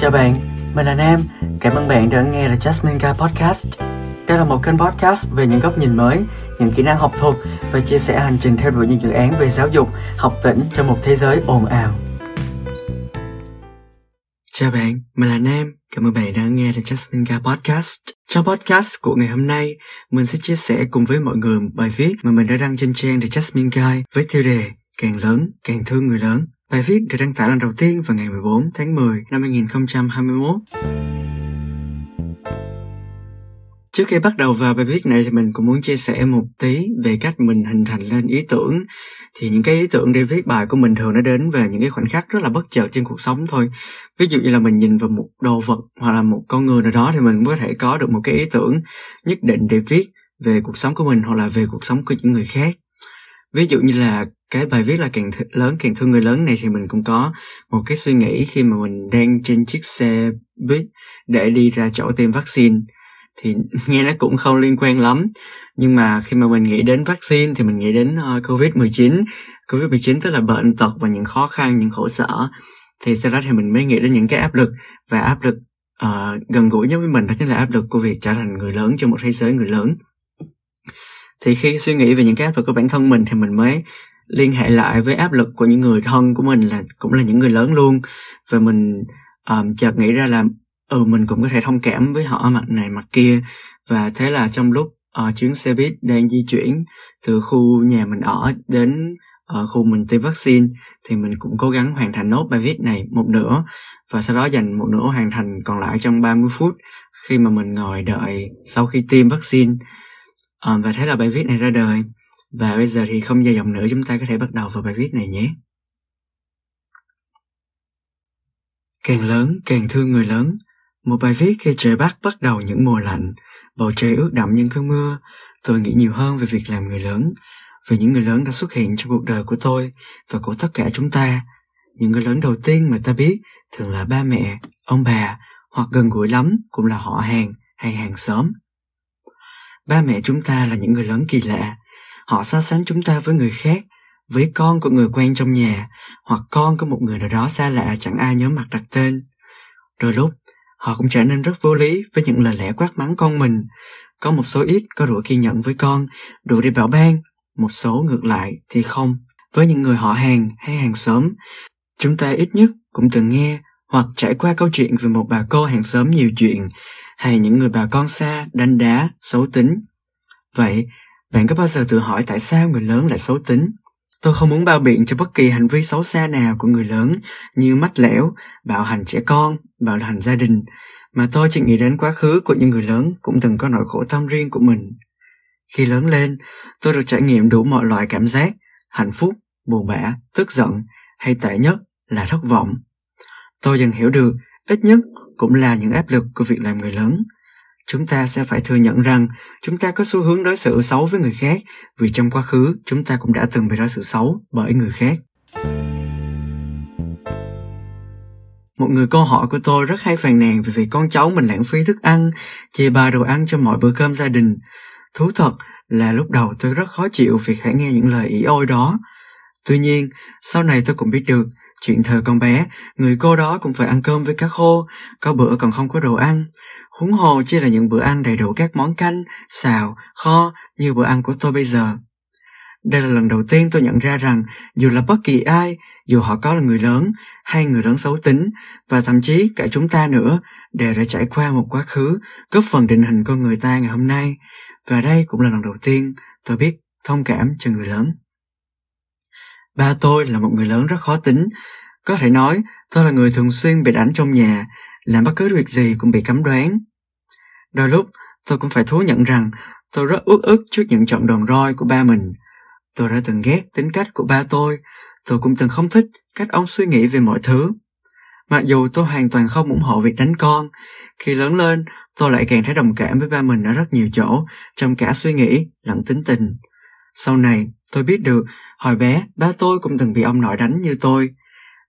Chào bạn, mình là Nam. Cảm ơn bạn đã nghe The Jasmine Guy Podcast. Đây là một kênh podcast về những góc nhìn mới, những kỹ năng học thuật và chia sẻ hành trình theo đuổi những dự án về giáo dục, học tỉnh trong một thế giới ồn ào. Chào bạn, mình là Nam. Cảm ơn bạn đã nghe The Jasmine Guy Podcast. Trong podcast của ngày hôm nay, mình sẽ chia sẻ cùng với mọi người một bài viết mà mình đã đăng trên trang The Jasmine Guy với tiêu đề Càng lớn, càng thương người lớn. Bài viết được đăng tải lần đầu tiên vào ngày 14 tháng 10 năm 2021. Trước khi bắt đầu vào bài viết này thì mình cũng muốn chia sẻ một tí về cách mình hình thành lên ý tưởng. Thì những cái ý tưởng để viết bài của mình thường nó đến về những cái khoảnh khắc rất là bất chợt trên cuộc sống thôi. Ví dụ như là mình nhìn vào một đồ vật hoặc là một con người nào đó thì mình có thể có được một cái ý tưởng nhất định để viết về cuộc sống của mình hoặc là về cuộc sống của những người khác ví dụ như là cái bài viết là càng th- lớn càng thương người lớn này thì mình cũng có một cái suy nghĩ khi mà mình đang trên chiếc xe buýt để đi ra chỗ tiêm vaccine. Thì nghe nó cũng không liên quan lắm nhưng mà khi mà mình nghĩ đến vaccine thì mình nghĩ đến uh, covid 19 covid 19 tức là bệnh tật và những khó khăn những khổ sở. Thì sau đó thì mình mới nghĩ đến những cái áp lực và áp lực uh, gần gũi nhất với mình đó chính là áp lực của việc trở thành người lớn trong một thế giới người lớn. Thì khi suy nghĩ về những cái áp lực của bản thân mình thì mình mới liên hệ lại với áp lực của những người thân của mình là cũng là những người lớn luôn. Và mình um, chợt nghĩ ra là ừ mình cũng có thể thông cảm với họ mặt này mặt kia. Và thế là trong lúc uh, chuyến xe buýt đang di chuyển từ khu nhà mình ở đến ở khu mình tiêm vaccine thì mình cũng cố gắng hoàn thành nốt bài viết này một nửa. Và sau đó dành một nửa hoàn thành còn lại trong 30 phút khi mà mình ngồi đợi sau khi tiêm vaccine. À, và thế là bài viết này ra đời và bây giờ thì không dài dòng nữa, chúng ta có thể bắt đầu vào bài viết này nhé. Càng lớn, càng thương người lớn. Một bài viết khi trời bắc bắt đầu những mùa lạnh. Bầu trời ướt đậm những cơn mưa. Tôi nghĩ nhiều hơn về việc làm người lớn. Về những người lớn đã xuất hiện trong cuộc đời của tôi và của tất cả chúng ta. Những người lớn đầu tiên mà ta biết thường là ba mẹ, ông bà hoặc gần gũi lắm cũng là họ hàng hay hàng xóm. Ba mẹ chúng ta là những người lớn kỳ lạ họ so sánh chúng ta với người khác, với con của người quen trong nhà, hoặc con của một người nào đó xa lạ chẳng ai nhớ mặt đặt tên. Đôi lúc, họ cũng trở nên rất vô lý với những lời lẽ quát mắng con mình. Có một số ít có đủ kiên nhẫn với con, đủ để bảo ban, một số ngược lại thì không. Với những người họ hàng hay hàng xóm, chúng ta ít nhất cũng từng nghe hoặc trải qua câu chuyện về một bà cô hàng xóm nhiều chuyện, hay những người bà con xa, đánh đá, xấu tính. Vậy bạn có bao giờ tự hỏi tại sao người lớn lại xấu tính? Tôi không muốn bao biện cho bất kỳ hành vi xấu xa nào của người lớn như mách lẻo, bạo hành trẻ con, bạo hành gia đình. Mà tôi chỉ nghĩ đến quá khứ của những người lớn cũng từng có nỗi khổ tâm riêng của mình. Khi lớn lên, tôi được trải nghiệm đủ mọi loại cảm giác, hạnh phúc, buồn bã, tức giận hay tệ nhất là thất vọng. Tôi dần hiểu được ít nhất cũng là những áp lực của việc làm người lớn chúng ta sẽ phải thừa nhận rằng chúng ta có xu hướng đối xử xấu với người khác, vì trong quá khứ, chúng ta cũng đã từng bị đối xử xấu bởi người khác. Một người câu hỏi của tôi rất hay phàn nàn về việc con cháu mình lãng phí thức ăn, chê ba đồ ăn cho mọi bữa cơm gia đình. Thú thật là lúc đầu tôi rất khó chịu vì phải nghe những lời ỉ ôi đó. Tuy nhiên, sau này tôi cũng biết được chuyện thờ con bé, người cô đó cũng phải ăn cơm với cá khô, có bữa còn không có đồ ăn. Huống hồ chỉ là những bữa ăn đầy đủ các món canh, xào, kho như bữa ăn của tôi bây giờ. Đây là lần đầu tiên tôi nhận ra rằng dù là bất kỳ ai, dù họ có là người lớn hay người lớn xấu tính, và thậm chí cả chúng ta nữa, đều đã trải qua một quá khứ góp phần định hình con người ta ngày hôm nay. Và đây cũng là lần đầu tiên tôi biết thông cảm cho người lớn ba tôi là một người lớn rất khó tính. Có thể nói, tôi là người thường xuyên bị đánh trong nhà, làm bất cứ việc gì cũng bị cấm đoán. Đôi lúc, tôi cũng phải thú nhận rằng tôi rất uất ức trước những trận đòn roi của ba mình. Tôi đã từng ghét tính cách của ba tôi. Tôi cũng từng không thích cách ông suy nghĩ về mọi thứ. Mặc dù tôi hoàn toàn không ủng hộ việc đánh con, khi lớn lên, tôi lại càng thấy đồng cảm với ba mình ở rất nhiều chỗ, trong cả suy nghĩ lẫn tính tình sau này tôi biết được hồi bé ba tôi cũng từng bị ông nội đánh như tôi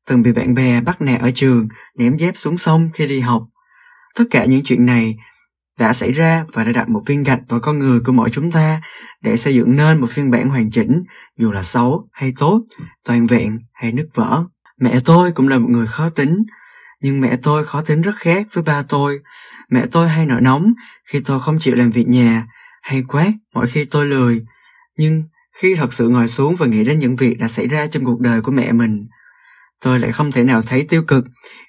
từng bị bạn bè bắt nạt ở trường ném dép xuống sông khi đi học tất cả những chuyện này đã xảy ra và đã đặt một viên gạch vào con người của mỗi chúng ta để xây dựng nên một phiên bản hoàn chỉnh dù là xấu hay tốt toàn vẹn hay nứt vỡ mẹ tôi cũng là một người khó tính Nhưng mẹ tôi khó tính rất khác với ba tôi. Mẹ tôi hay nổi nóng khi tôi không chịu làm việc nhà, hay quát mỗi khi tôi lười. Nhưng khi thật sự ngồi xuống và nghĩ đến những việc đã xảy ra trong cuộc đời của mẹ mình, tôi lại không thể nào thấy tiêu cực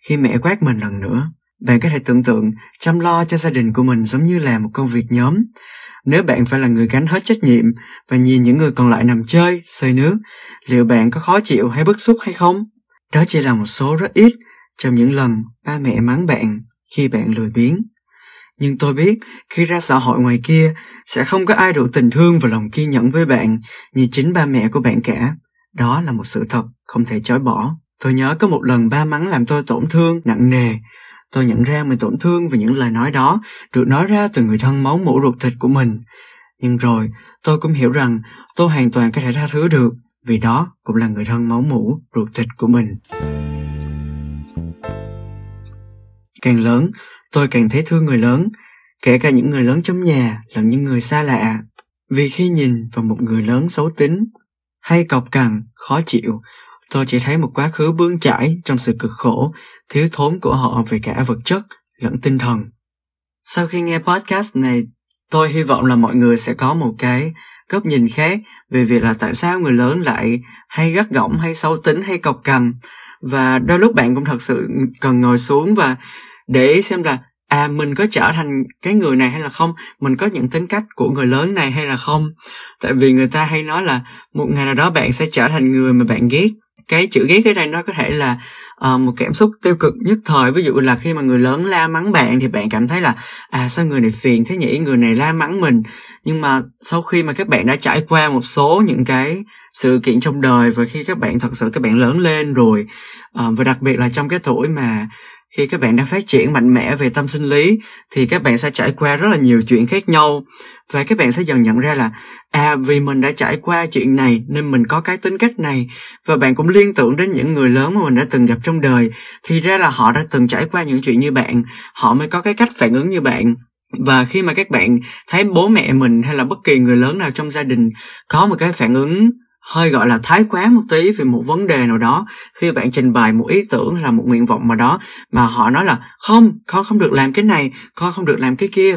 khi mẹ quát mình lần nữa. Bạn có thể tưởng tượng chăm lo cho gia đình của mình giống như là một công việc nhóm. Nếu bạn phải là người gánh hết trách nhiệm và nhìn những người còn lại nằm chơi, xơi nước, liệu bạn có khó chịu hay bức xúc hay không? Đó chỉ là một số rất ít trong những lần ba mẹ mắng bạn khi bạn lười biếng. Nhưng tôi biết khi ra xã hội ngoài kia sẽ không có ai đủ tình thương và lòng kiên nhẫn với bạn như chính ba mẹ của bạn cả. Đó là một sự thật không thể chối bỏ. Tôi nhớ có một lần ba mắng làm tôi tổn thương nặng nề Tôi nhận ra mình tổn thương vì những lời nói đó được nói ra từ người thân máu mủ ruột thịt của mình. Nhưng rồi, tôi cũng hiểu rằng tôi hoàn toàn có thể tha thứ được vì đó cũng là người thân máu mủ ruột thịt của mình. Càng lớn, tôi càng thấy thương người lớn, kể cả những người lớn trong nhà lẫn những người xa lạ. Vì khi nhìn vào một người lớn xấu tính, hay cọc cằn, khó chịu, tôi chỉ thấy một quá khứ bươn chải trong sự cực khổ thiếu thốn của họ về cả vật chất lẫn tinh thần. Sau khi nghe podcast này, tôi hy vọng là mọi người sẽ có một cái góc nhìn khác về việc là tại sao người lớn lại hay gắt gỏng hay sâu tính hay cọc cằn và đôi lúc bạn cũng thật sự cần ngồi xuống và để xem là à mình có trở thành cái người này hay là không? Mình có những tính cách của người lớn này hay là không? Tại vì người ta hay nói là một ngày nào đó bạn sẽ trở thành người mà bạn ghét. Cái chữ ghét ở đây nó có thể là uh, một cảm xúc tiêu cực nhất thời. Ví dụ là khi mà người lớn la mắng bạn thì bạn cảm thấy là à sao người này phiền thế nhỉ? Người này la mắng mình. Nhưng mà sau khi mà các bạn đã trải qua một số những cái sự kiện trong đời và khi các bạn thật sự các bạn lớn lên rồi uh, và đặc biệt là trong cái tuổi mà khi các bạn đã phát triển mạnh mẽ về tâm sinh lý, thì các bạn sẽ trải qua rất là nhiều chuyện khác nhau. Và các bạn sẽ dần nhận ra là à vì mình đã trải qua chuyện này, nên mình có cái tính cách này. Và bạn cũng liên tưởng đến những người lớn mà mình đã từng gặp trong đời. Thì ra là họ đã từng trải qua những chuyện như bạn. Họ mới có cái cách phản ứng như bạn. Và khi mà các bạn thấy bố mẹ mình hay là bất kỳ người lớn nào trong gia đình có một cái phản ứng hơi gọi là thái quá một tí về một vấn đề nào đó. Khi bạn trình bày một ý tưởng là một nguyện vọng mà đó, mà họ nói là, không, con không được làm cái này, con không được làm cái kia.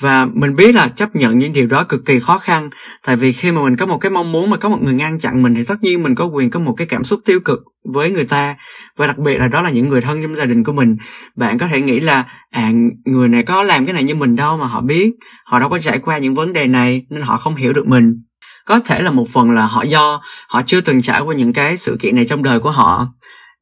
Và mình biết là chấp nhận những điều đó cực kỳ khó khăn, tại vì khi mà mình có một cái mong muốn mà có một người ngăn chặn mình thì tất nhiên mình có quyền có một cái cảm xúc tiêu cực với người ta. Và đặc biệt là đó là những người thân trong gia đình của mình. Bạn có thể nghĩ là à người này có làm cái này như mình đâu mà họ biết. Họ đâu có trải qua những vấn đề này nên họ không hiểu được mình có thể là một phần là họ do họ chưa từng trải qua những cái sự kiện này trong đời của họ,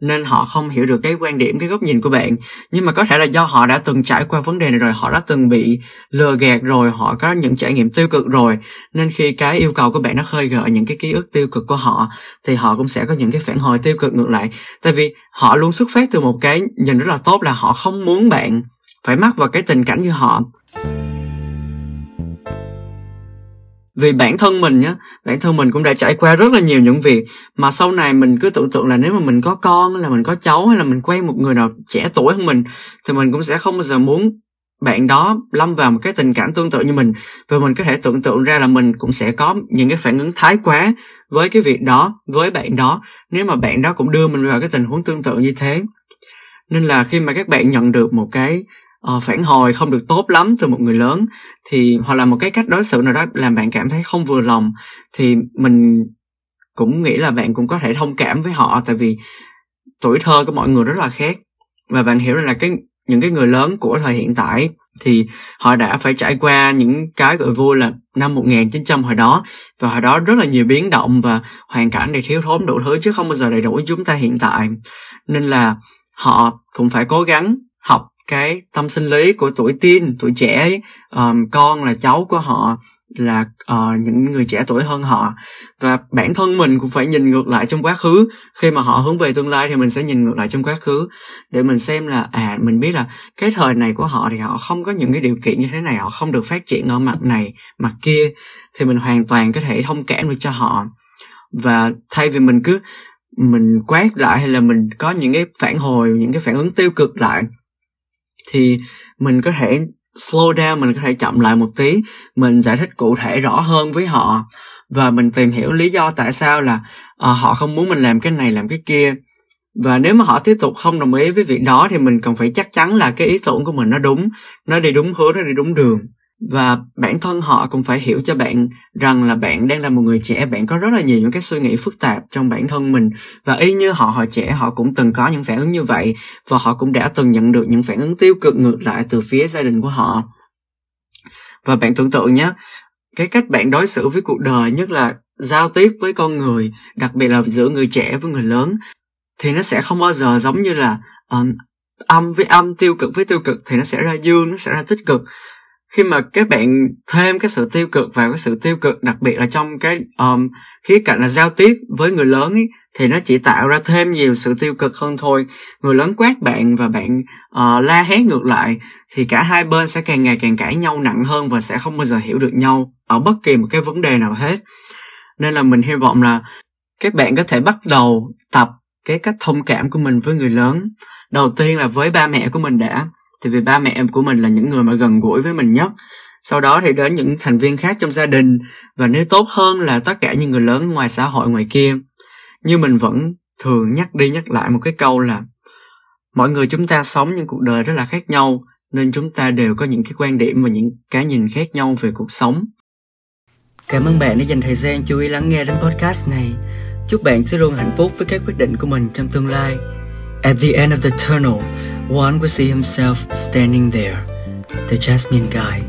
nên họ không hiểu được cái quan điểm, cái góc nhìn của bạn. Nhưng mà có thể là do họ đã từng trải qua vấn đề này rồi, họ đã từng bị lừa gạt rồi, họ có những trải nghiệm tiêu cực rồi, nên khi cái yêu cầu của bạn nó khơi gợi những cái ký ức tiêu cực của họ, thì họ cũng sẽ có những cái phản hồi tiêu cực ngược lại. Tại vì họ luôn xuất phát từ một cái nhìn rất là tốt là họ không muốn bạn phải mắc vào cái tình cảnh như họ vì bản thân mình nhá, bản thân mình cũng đã trải qua rất là nhiều những việc mà sau này mình cứ tưởng tượng là nếu mà mình có con là mình có cháu hay là mình quen một người nào trẻ tuổi hơn mình, thì mình cũng sẽ không bao giờ muốn bạn đó lâm vào một cái tình cảm tương tự như mình. Và mình có thể tưởng tượng ra là mình cũng sẽ có những cái phản ứng thái quá với cái việc đó, với bạn đó, nếu mà bạn đó cũng đưa mình vào cái tình huống tương tự như thế. Nên là khi mà các bạn nhận được một cái uh, phản hồi không được tốt lắm từ một người lớn thì hoặc là một cái cách đối xử nào đó làm bạn cảm thấy không vừa lòng thì mình cũng nghĩ là bạn cũng có thể thông cảm với họ tại vì tuổi thơ của mọi người rất là khác. Và bạn hiểu rằng là cái những cái người lớn của thời hiện tại thì họ đã phải trải qua những cái gọi vui là năm 1900 hồi đó. Và hồi đó rất là nhiều biến động và hoàn cảnh thì thiếu thốn đủ thứ chứ không bao giờ đầy đủ chúng ta hiện tại. Nên là họ cũng phải cố gắng học cái tâm sinh lý của tuổi teen tuổi trẻ ấy, um, con là cháu của họ là uh, những người trẻ tuổi hơn họ. Và bản thân mình cũng phải nhìn ngược lại trong quá khứ. Khi mà họ hướng về tương lai thì mình sẽ nhìn ngược lại trong quá khứ để mình xem là à mình biết là cái thời này của họ thì họ không có những cái điều kiện như thế này họ không được phát triển ở mặt này mặt kia thì mình hoàn toàn có thể thông cảm được cho họ. Và thay vì mình cứ mình quát lại hay là mình có những cái phản hồi những cái phản ứng tiêu cực lại thì mình có thể slow down mình có thể chậm lại một tí mình giải thích cụ thể rõ hơn với họ. Và mình tìm hiểu lý do tại sao là uh, họ không muốn mình làm cái này làm cái kia. Và nếu mà họ tiếp tục không đồng ý với việc đó thì mình cần phải chắc chắn là cái ý tưởng của mình nó đúng nó đi đúng hướng nó đi đúng đường và bản thân họ cũng phải hiểu cho bạn rằng là bạn đang là một người trẻ bạn có rất là nhiều những cái suy nghĩ phức tạp trong bản thân mình. Và y như họ hồi trẻ họ cũng từng có những phản ứng như vậy và họ cũng đã từng nhận được những phản ứng tiêu cực ngược lại từ phía gia đình của họ. Và bạn tưởng tượng nhé cái cách bạn đối xử với cuộc đời nhất là giao tiếp với con người đặc biệt là giữa người trẻ với người lớn thì nó sẽ không bao giờ giống như là um, âm với âm tiêu cực với tiêu cực thì nó sẽ ra dương nó sẽ ra tích cực khi mà các bạn thêm cái sự tiêu cực vào cái sự tiêu cực đặc biệt là trong cái um, khía cạnh là giao tiếp với người lớn ấy, thì nó chỉ tạo ra thêm nhiều sự tiêu cực hơn thôi. Người lớn quát bạn và bạn uh, la hét ngược lại thì cả hai bên sẽ càng ngày càng cãi nhau nặng hơn và sẽ không bao giờ hiểu được nhau ở bất kỳ một cái vấn đề nào hết. Nên là mình hy vọng là các bạn có thể bắt đầu tập cái cách thông cảm của mình với người lớn. Đầu tiên là với ba mẹ của mình đã thì vì ba mẹ em của mình là những người mà gần gũi với mình nhất. Sau đó thì đến những thành viên khác trong gia đình. Và nếu tốt hơn là tất cả những người lớn ngoài xã hội ngoài kia. Như mình vẫn thường nhắc đi nhắc lại một cái câu là, mọi người chúng ta sống những cuộc đời rất là khác nhau, nên chúng ta đều có những cái quan điểm và những cái nhìn khác nhau về cuộc sống. Cảm ơn bạn đã dành thời gian chú ý lắng nghe đến podcast này. Chúc bạn sẽ luôn hạnh phúc với các quyết định của mình trong tương lai. At the end of the tunnel one will see himself standing there the jasmine guy